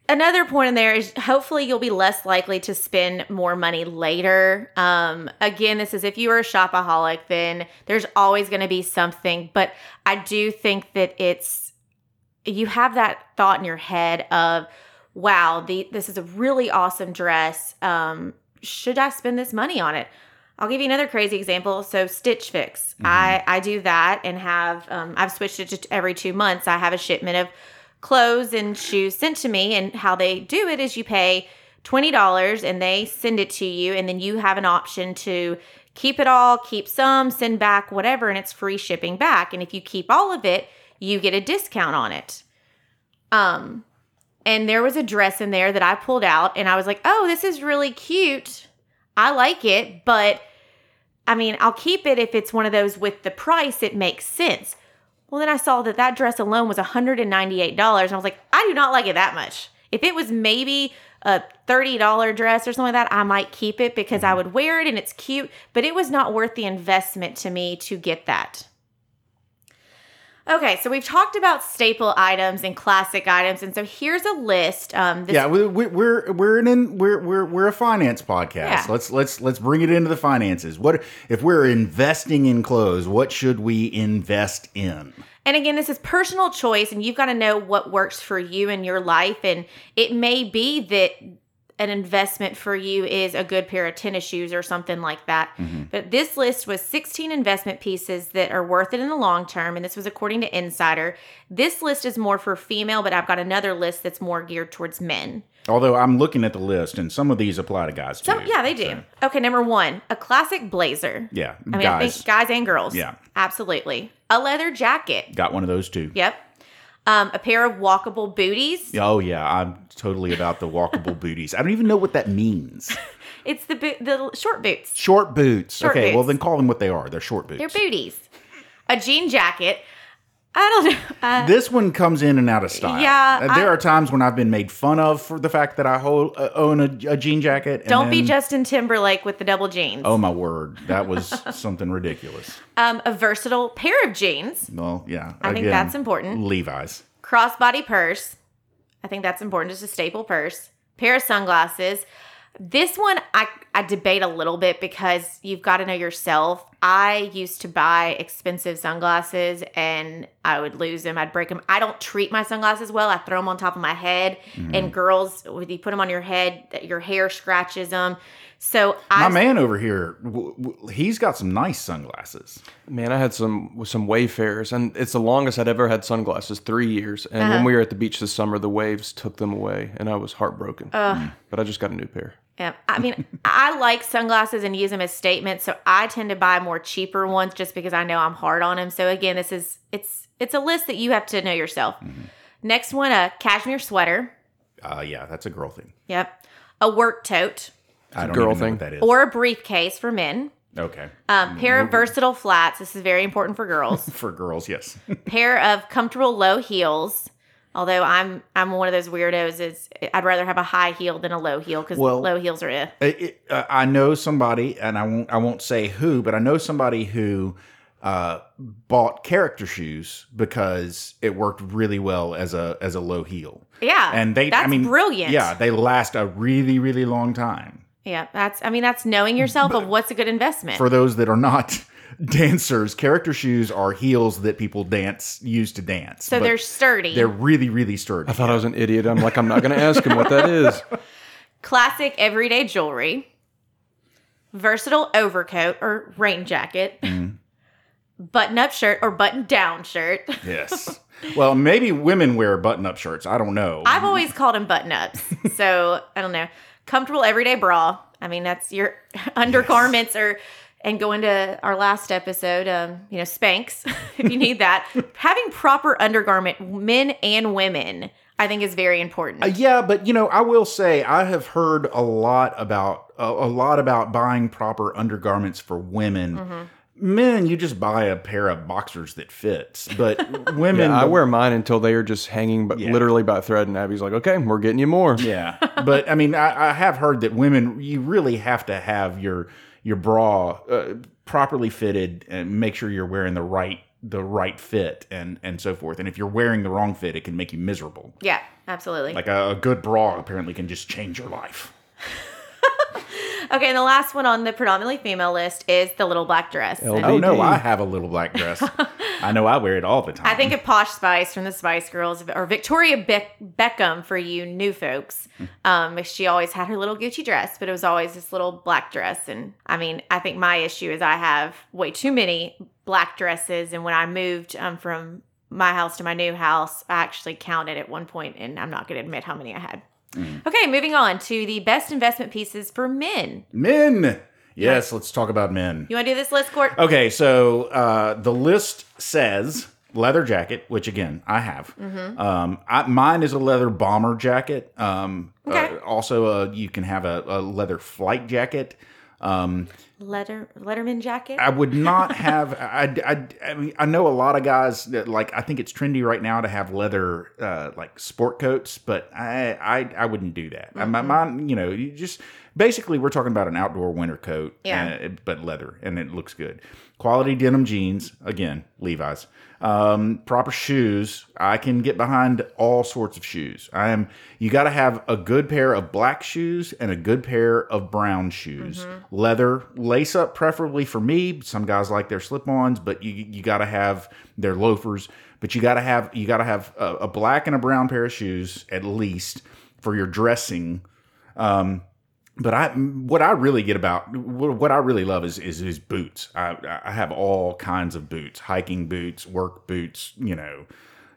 another point in there is hopefully you'll be less likely to spend more money later. Um, again, this is if you are a shopaholic, then there's always going to be something. But I do think that it's you have that thought in your head of, wow, the this is a really awesome dress. Um, should I spend this money on it? I'll give you another crazy example. So Stitch Fix, I I do that and have um, I've switched it to every two months. I have a shipment of clothes and shoes sent to me, and how they do it is you pay twenty dollars and they send it to you, and then you have an option to keep it all, keep some, send back whatever, and it's free shipping back. And if you keep all of it, you get a discount on it. Um, and there was a dress in there that I pulled out, and I was like, "Oh, this is really cute. I like it, but." I mean, I'll keep it if it's one of those with the price, it makes sense. Well, then I saw that that dress alone was $198. And I was like, I do not like it that much. If it was maybe a $30 dress or something like that, I might keep it because I mm-hmm. would wear it and it's cute, but it was not worth the investment to me to get that. Okay, so we've talked about staple items and classic items, and so here's a list. Um, this Yeah, we, we, we're we're in we're we're we're a finance podcast. Yeah. Let's let's let's bring it into the finances. What if we're investing in clothes? What should we invest in? And again, this is personal choice, and you've got to know what works for you in your life. And it may be that an investment for you is a good pair of tennis shoes or something like that. Mm-hmm. But this list was 16 investment pieces that are worth it in the long term. And this was according to Insider. This list is more for female, but I've got another list that's more geared towards men. Although I'm looking at the list, and some of these apply to guys too. So, yeah, they do. Okay, number one, a classic blazer. Yeah, I mean, I guys think guys and girls. Yeah. Absolutely. A leather jacket. got one of those too. Yep. Um, a pair of walkable booties. Oh yeah, I'm totally about the walkable booties. I don't even know what that means. It's the boot, the short boots. Short boots. Short okay, well then call them what they are. They're short boots. They're booties. A jean jacket. I don't know. Uh, This one comes in and out of style. Yeah, Uh, there I- are times when I've been made fun of for the fact that I hold, uh, own a, a jean jacket. and don't be Justin Timberlake with the double jeans. Oh my word, that was something ridiculous. Um, a versatile pair of jeans, Well, yeah, I think that's important. Levi's. crossbody purse. I think that's important, just a staple purse. Pair of sunglasses. This one I, I debate a little bit because you've got to know yourself. I used to buy expensive sunglasses and I would lose them. I'd break them. I don't treat my sunglasses well. I throw them on top of my head. Mm-hmm. And girls, when you put them on your head, that your hair scratches them. So My I man over here, w- w- he's got some nice sunglasses. Man, I had some with some Wayfarers, and it's the longest I'd ever had sunglasses, three years. And Uh-huh. when we were at the beach this summer, the waves took them away, and I was heartbroken. But I just got a new pair. Yeah, I mean, I like sunglasses and use them as statements, so I tend to buy more cheaper ones just because I know I'm hard on them. So again, this is it's it's a list that you have to know yourself. Next one, a cashmere sweater. Uh, yeah, that's a girl thing. Yep, a work tote I don't girl even know thing. what that is. or a briefcase for men. okay, Um, pair of versatile flats. This is very important for girls. for girls, yes. pair of comfortable low heels. Although I'm I'm one of those weirdos. Is I'd rather have a high heel than a low heel because Well- low heels are eh. It- it- uh, I know somebody, and I won't. I won't say who, but I know somebody who uh, bought character shoes because it worked really well as a as a low heel, Yeah, and they. that's I mean, brilliant. Yeah, they last a really really long time. Yeah, that's I mean that's knowing yourself of what's a good investment. For those that are not dancers, character shoes are heels that people dance use to dance. so but they're sturdy. they're really really sturdy. I thought I was an idiot. I'm like, I'm not going to ask him what that is. Classic everyday jewelry. Versatile overcoat or rain jacket. Mm-hmm. Button up shirt or button down shirt. yes. Well, maybe women wear button-up shirts. I don't know. I've always called them button ups. So I don't know. Comfortable everyday bra. I mean, that's your undergarments or and going to our last episode, um, you know, Spanx, if you need that. Having proper undergarment, men and women, I think is very important. Uh, yeah, but you know, I will say I have heard a lot about a, a lot about buying proper undergarments for women. Mm-hmm. Men, you just buy a pair of boxers that fits, but women, Yeah, I wear mine until they are just hanging, but Yeah. literally by thread. And Abby's like, "Okay, we're getting you more." Yeah, but I mean, I, I have heard that women, you really have to have your your bra uh, properly fitted and make sure you're wearing the right the right fit and and so forth. And if you're wearing the wrong fit, it can make you miserable. yeah, absolutely. Like a, a good bra apparently can just change your life. Okay, and the last one on the predominantly female list is the little black dress. LB. And Oh no, BD. I have a little black dress. I know I wear it all the time. I think of Posh Spice from the Spice Girls or Victoria Beck- Beckham for you new folks. Um, she always had her little Gucci dress, but it was always this little black dress. And I mean, I think my issue is I have way too many black dresses. And when I moved um, from my house to my new house, I actually counted at one point, and I'm not going to admit how many I had. Okay, moving on to the best investment pieces for men. men. Yes, let's talk about men. You want to do this list, Court? Okay, so uh, the list says leather jacket, which again I have. Mm-hmm. Um, I, mine is a leather bomber jacket. Um, Okay. uh, also, uh, you can have a, a leather flight jacket. Um, Letter Letterman jacket. I would not have. I, I, I, mean, I know a lot of guys that like. I think it's trendy right now to have leather uh, like sport coats, but I I, I wouldn't do that. I, my, mine, you know, you just basically we're talking about an outdoor winter coat, Yeah. uh, but leather, and it looks good. Quality denim jeans, again, Levi's. Um, proper shoes. I can get behind all sorts of shoes. I am. You got to have a good pair of black shoes and a good pair of brown shoes. Leather lace up, preferably for me. Some guys like their slip-ons, but you you got to have their loafers. But you got to have you got to have a, a black and a brown pair of shoes at least for your dressing. Um, but I, what I really get about what what I really love is is, is boots. I I have all kinds of boots: hiking boots, work boots, you know,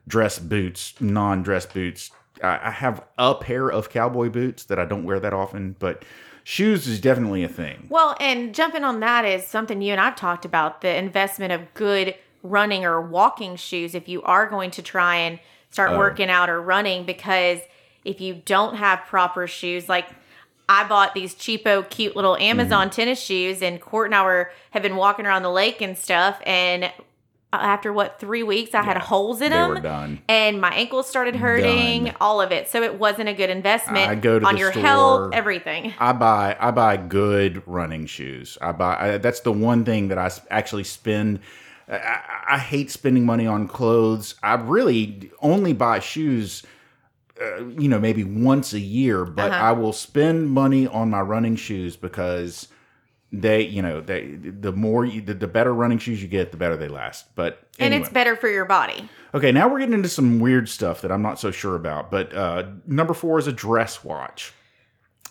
dress boots, non-dress boots. I, I have a pair of cowboy boots that I don't wear that often, but shoes is definitely a thing. Well, and jumping on that is something you and I've talked about the investment of good running or walking shoes if you are going to try and start oh. working out or running because if you don't have proper shoes like I bought these cheapo, cute little Amazon mm. tennis shoes, and Court and I were have been walking around the lake and stuff, and uh, after what three weeks, I had holes in them, and my ankles started hurting. Done. All of it, so it wasn't a good investment I go to on your store. health, everything. I buy I buy good running shoes. I buy I, that's the one thing that I actually spend. I- I hate spending money on clothes. I really only buy shoes. Uh, you know, maybe once a year, but Uh-huh. I will spend money on my running shoes because they, you know, they the more you, the, the better running shoes you get, the better they last. But And it's better for your body. Okay, now we're getting into some weird stuff that I'm not so sure about. But uh, number four is a dress watch.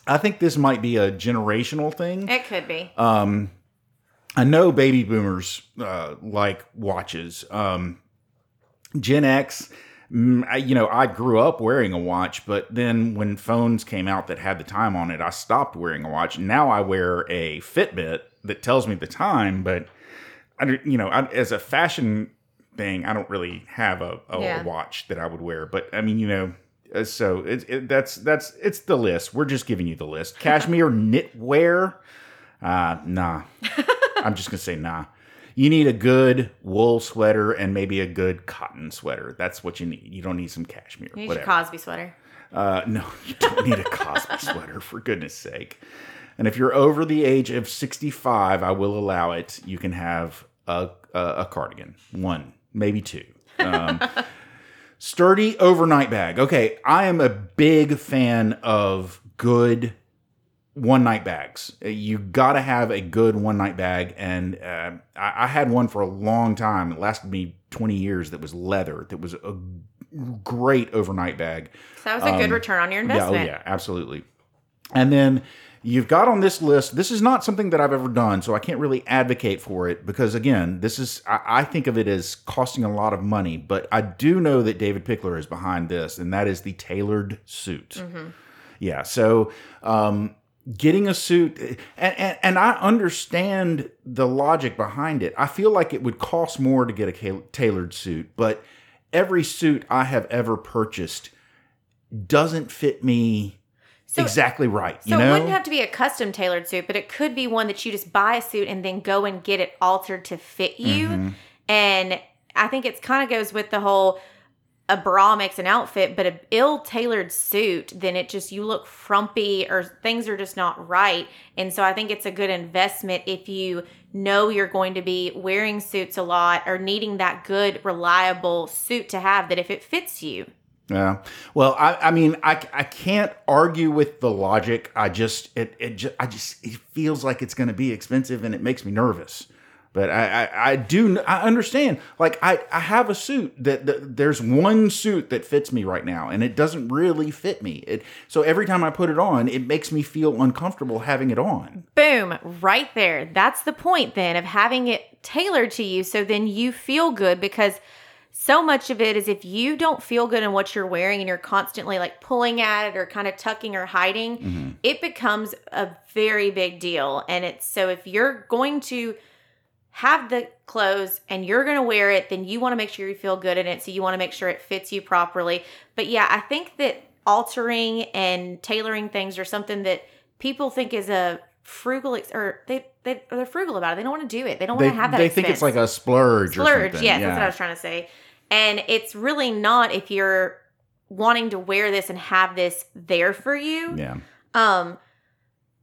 I think this might be a generational thing. It could be. Um, I know baby boomers uh, like watches. Um, Gen X, I, you know, I grew up wearing a watch, but then when phones came out that had the time on it, I stopped wearing a watch. Now I wear a Fitbit that tells me the time, but I, you know, I, as a fashion thing, I don't really have a, a, Yeah. watch that I would wear. But I mean, you know, uh, so it, it, that's that's it's the list. We're just giving you the list. Cashmere knitwear, uh, nah. I'm just gonna say nah. You need a good wool sweater and maybe a good cotton sweater. That's what you need. You don't need some cashmere. You need whatever. Cosby sweater. Uh, no, you don't need a Cosby sweater, for goodness sake. And if you're over the age of 65, I will allow it. You can have a, a, a cardigan, one, maybe two. Um, sturdy overnight bag. Okay, I am a big fan of good one night bags. Uh, You got to have a good one night bag. And uh, I, I had one for a long time. It lasted me 20 years that was leather, that was a great overnight bag. So that was a good Um, return on your Yeah, oh investment. yeah, absolutely. And then you've got on this list. This is not something that I've ever done, so I can't really advocate for it because again, this is I, I think of it as costing a lot of money. But I do know that David Pickler is behind this, and that is the tailored suit. Mm-hmm. Yeah, so um, getting a suit, and, and and I understand the logic behind it. I feel like it would cost more to get a tailored suit, but every suit I have ever purchased doesn't fit me So- exactly right. So you know, it wouldn't have to be a custom tailored suit, but it could be one that you just buy a suit and then go and get it altered to fit you. Mm-hmm. And I think it's kind of goes with the whole a bra makes an outfit, but a ill tailored suit, then it just you look frumpy or things are just not right. And so I think it's a good investment if you know you're going to be wearing suits a lot or needing that good, reliable suit to have that if it fits you. Yeah. Well, I, I mean, I, I can't argue with the logic. I just it it just, I just it feels like it's going to be expensive and it makes me nervous. But I, I, I do I understand. Like I, I have a suit that, that there's one suit that fits me right now, and it doesn't really fit me. It so every time I put it on, it makes me feel uncomfortable having it on. Boom, right there. That's the point then of having it tailored to you so then you feel good because so much of it is if you don't feel good in what you're wearing and you're constantly like pulling at it or kind of tucking or hiding, mm-hmm. it becomes a very big deal. And it's so if you're going to have the clothes and you're going to wear it, then you want to make sure you feel good in it. So you want to make sure it fits you properly. But yeah, I think that altering and tailoring things are something that people think is a frugal ex- or they, they they're frugal about it. They don't want to do it. They don't They, want to have that. they think it's like a splurge, or splurge. something. Yes, that's what I was trying to say. And it's really not if you're wanting to wear this and have this there for you. Yeah. Um,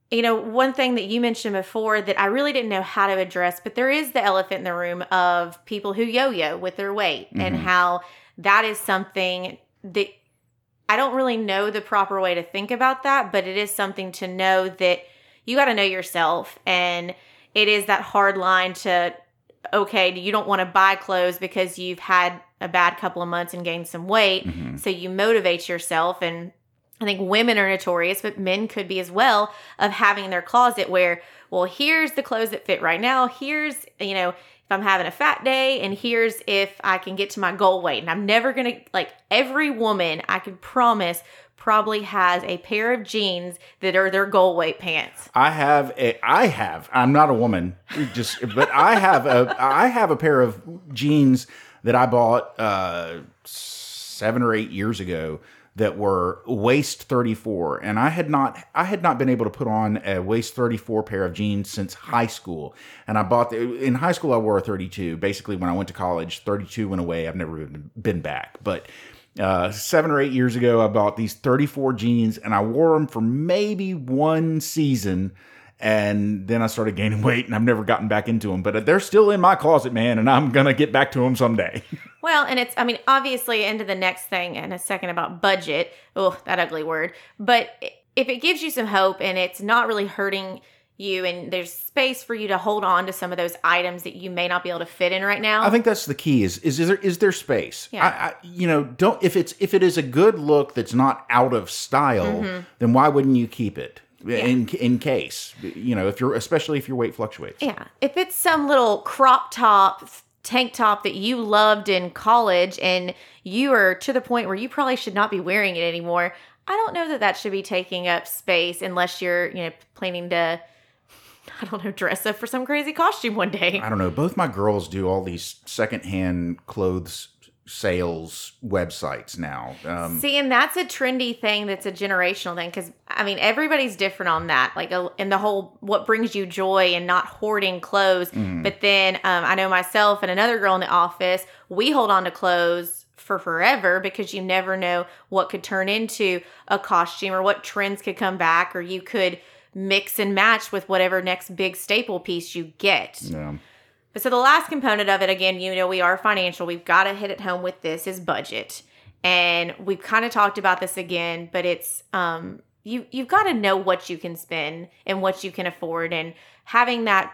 you know, one thing that you mentioned before that I really didn't know how to address, but there is the elephant in the room of people who yo-yo with their weight and Mhm. how that is something that I don't really know the proper way to think about that, but it is something to know that you got to know yourself and it is that hard line to okay, you don't want to buy clothes because you've had a bad couple of months and gained some weight. Mhm. So you motivate yourself and I think women are notorious, but men could be as well, of having in their closet where, well, here's the clothes that fit right now. Here's, you know, if I'm having a fat day, and here's if I can get to my goal weight. And I'm never gonna, like, every woman, I can promise, probably has a pair of jeans that are their goal weight pants. I have a I have I'm not a woman just but I have a I have a pair of jeans that I bought uh 7 or 8 years ago that were waist 34 and I had not I had not been able to put on a waist 34 pair of jeans since high school. And I bought the, in high school I wore a 32 basically when I went to college 32 went away. I've never been, back. But uh, seven or eight years ago I bought these 34 jeans and I wore them for maybe one season and then I started gaining weight and I've never gotten back into them but they're still in my closet man and I'm gonna get back to them someday Well, and it's, I mean, obviously into the next thing in a second about budget. Oh, that ugly word. But if it gives you some hope and it's not really hurting you and there's space for you to hold on to some of those items that you may not be able to fit in right now. I think that's the key. Is is, is there is there space? Yeah. I, I, you know, don't if it's if it is a good look that's not out of style, Mm-hmm. then why wouldn't you keep it? In in case you know if you're especially if your weight fluctuates. Yeah. If it's some little crop top, tank top that you loved in college and you are to the point where you probably should not be wearing it anymore, I don't know that that should be taking up space unless you're, you know, planning to, I don't know, dress up for some crazy costume one day. I don't know. Both my girls do all these secondhand clothes sales websites now. Um, See, and that's a trendy thing that's a generational thing because I mean, everybody's different on that. Like, uh, in the whole what brings you joy and not hoarding clothes. But then um, I know myself and another girl in the office, we hold on to clothes for forever because you never know what could turn into a costume or what trends could come back or you could mix and match with whatever next big staple piece you get. yeah. But so the last component of it, again, you know, we are financial. We've got to hit it home with this is budget. And we've kind of talked about this again, but it's um you you've got to know what you can spend and what you can afford and having that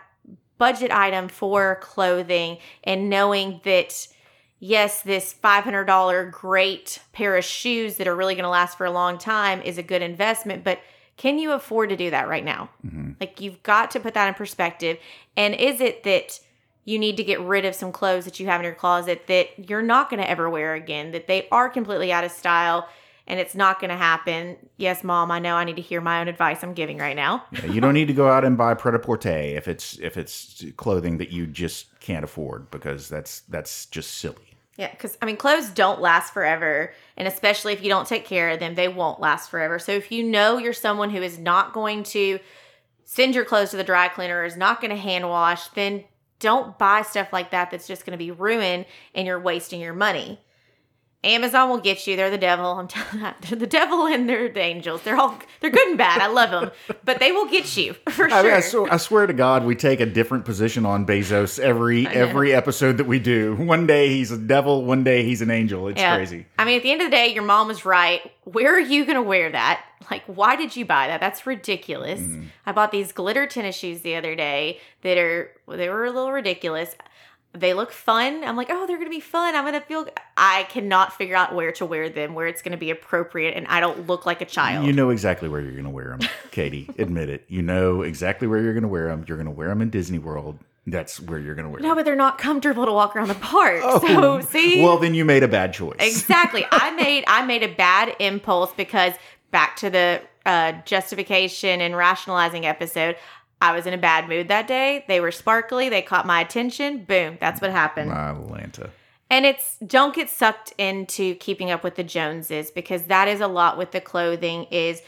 budget item for clothing and knowing that yes, this $500 great pair of shoes that are really going to last for a long time is a good investment, but can you afford to do that right now? Mm-hmm. Like you've got to put that in perspective. And is it that you need to get rid of some clothes that you have in your closet that you're not going to ever wear again, that they are completely out of style and it's not going to happen? Yes, mom, I know I need to hear my own advice I'm giving right now. Yeah, you don't need to go out and buy pret-a-porter if it's if it's clothing that you just can't afford because that's that's just silly. Yeah, because I mean, clothes don't last forever. And especially if you don't take care of them, they won't last forever. So if you know you're someone who is not going to send your clothes to the dry cleaner or is not going to hand wash, then don't buy stuff like that that's just going to be ruined and you're wasting your money. Amazon will get you. They're the devil. I'm telling you, they're the devil and they're the angels. They're all they're good and bad. I love them, but they will get you for sure. I, mean, I, swear, I swear to God, we take a different position on Bezos every every episode that we do. One day he's a devil, one day he's an angel. It's Yeah. crazy. I mean, at the end of the day, your mom was right. Where are you going to wear that? Like, why did you buy that? That's ridiculous. Mm-hmm. I bought these glitter tennis shoes the other day that are, they were a little ridiculous. They look fun. I'm like, oh, they're going to be fun. I'm going to feel, I cannot figure out where to wear them, where it's going to be appropriate, and I don't look like a child. You know exactly where you're going to wear them, Katie. Admit it. You know exactly where you're going to wear them. You're going to wear them in Disney World. That's where you're going to wear them. no, them. but they're not comfortable to walk around the park. so, see? Oh, Well, then you made a bad choice. exactly i made i made a bad impulse because back to the uh, justification and rationalizing episode i was in a bad mood that day they were sparkly they caught my attention boom that's what happened Atlanta. and it's don't get sucked into keeping up with the joneses because that is a lot with the clothing is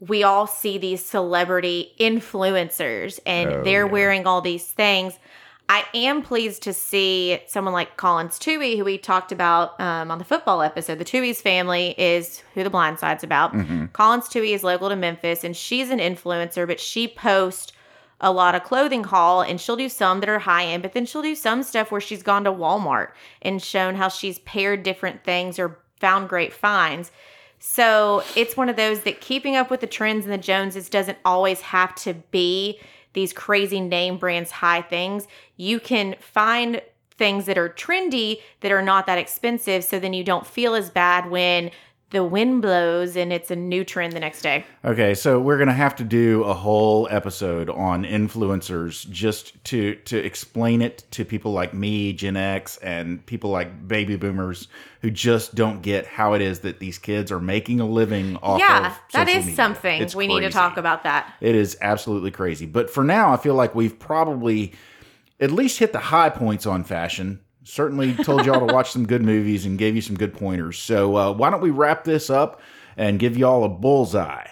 we all see these celebrity influencers and Oh, they're yeah. wearing all these things I am pleased to see someone like Collins Tuohy, who we talked about um, on the football episode. The Tuohy's family is who the blind side's about. Collins Tuohy is local to Memphis, and she's an influencer, but she posts a lot of clothing haul, and she'll do some that are high end, but then she'll do some stuff where she's gone to Walmart and shown how she's paired different things or found great finds. So it's one of those that keeping up with the trends and the Joneses doesn't always have to be these crazy name brands high things. You can find things that are trendy that are not that expensive so then you don't feel as bad when the wind blows and it's a new trend the next day. Okay, so we're gonna have to do a whole episode on influencers just to to explain it to people like me, Gen X, and people like baby boomers who just don't get how it is that these kids are making a living off yeah, of that is media. something It's we need to talk about that. It is absolutely crazy. But for now, I feel like we've probably at least hit the high points on fashion. Certainly told y'all to watch some good movies and gave you some good pointers. So uh, why don't we wrap this up and give y'all a bullseye?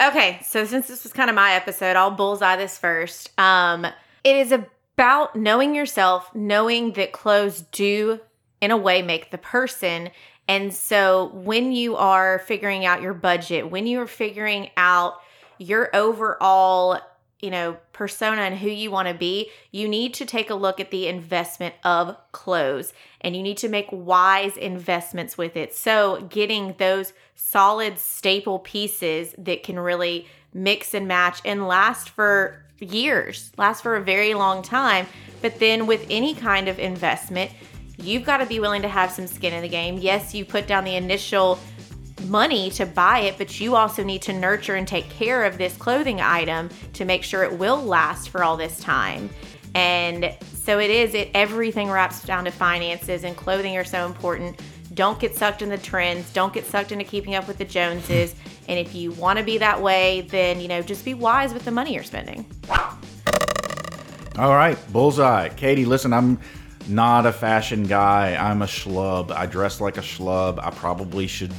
Okay, so since this was kind of my episode, I'll bullseye this first. Um, it is about knowing yourself, knowing that clothes do, in a way, make the person. And so when you are figuring out your budget, when you are figuring out your overall you know, persona and who you want to be, you need to take a look at the investment of clothes and you need to make wise investments with it. So, getting those solid staple pieces that can really mix and match and last for years, last for a very long time. But then, with any kind of investment, you've got to be willing to have some skin in the game. Yes, you put down the initial money to buy it, but you also need to nurture and take care of this clothing item to make sure it will last for all this time. And so it is, it everything wraps down to finances and clothing are so important. Don't get sucked in the trends, don't get sucked into keeping up with the Joneses. And if you want to be that way, then you know, just be wise with the money you're spending. All right, bullseye. Katie, listen, I'm not a fashion guy. I'm a schlub. I dress like a schlub. I probably should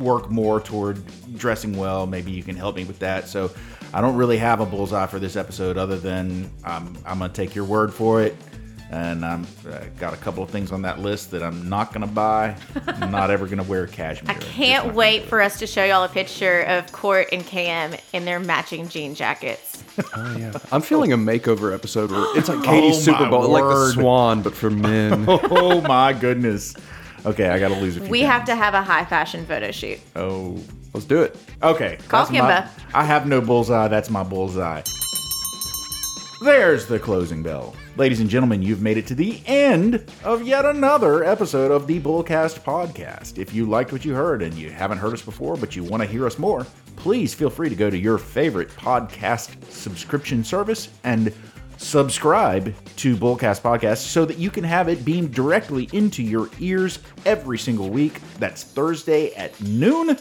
work more toward dressing well. Maybe you can help me with that. So I don't really have a bullseye for this episode other than um, I'm going to take your word for it. And I'm uh, got a couple of things on that list that I'm not going to buy. I'm not ever going to wear cashmere. I can't wait for us to show y'all a picture of Court and Cam in their matching jean jackets. Oh yeah, I'm feeling a makeover episode where it's like Katie's Oh, Super my Bowl, like the. Swan, but for men. oh my goodness. Okay, I got to lose a few. We have to have a high fashion photo shoot. Oh, Let's do it. Okay. Call that's my- Kimba. I have no bullseye. That's my bullseye. There's the closing bell. Ladies and gentlemen, you've made it to the end of yet another episode of the Bullcast podcast. If you liked what you heard and you haven't heard us before, but you want to hear us more, please feel free to go to your favorite podcast subscription service and subscribe to Bullcast Podcast so that you can have it beamed directly into your ears every single week. That's Thursday at noon.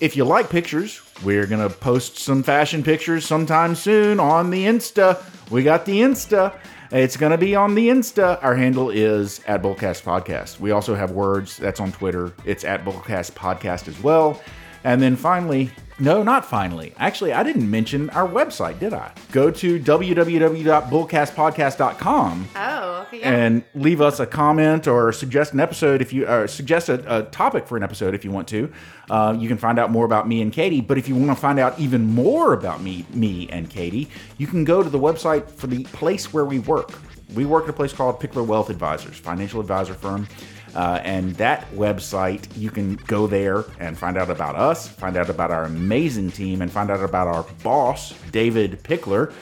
If you like pictures, we're going to post some fashion pictures sometime soon on the Insta. We got the Insta. It's going to be on the Insta. Our handle is at Bullcast Podcast. We also have words that's on Twitter. It's at Bullcast Podcast as well. And then finally, no, not finally. Actually, I didn't mention our website, did I? Go to www.bullcastpodcast.com Oh, okay. Yeah. and leave us a comment or suggest an episode if you or suggest a, a topic for an episode if you want to. Uh, you can find out more about me and Katie. But if you want to find out even more about me, me and Katie, you can go to the website for the place where we work. We work at a place called Pickler Wealth Advisors, financial advisor firm. Uh, and that website, you can go there and find out about us, find out about our amazing team, and find out about our boss, David Pickler.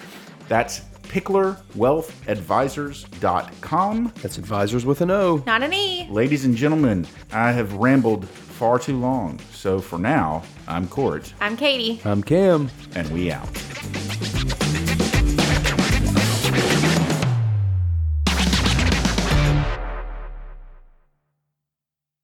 That's picklerwealthadvisors.com. That's advisors with an O. Not an E. Ladies and gentlemen, I have rambled far too long. So for now, I'm Court, I'm Katie. I'm Cam. and we out.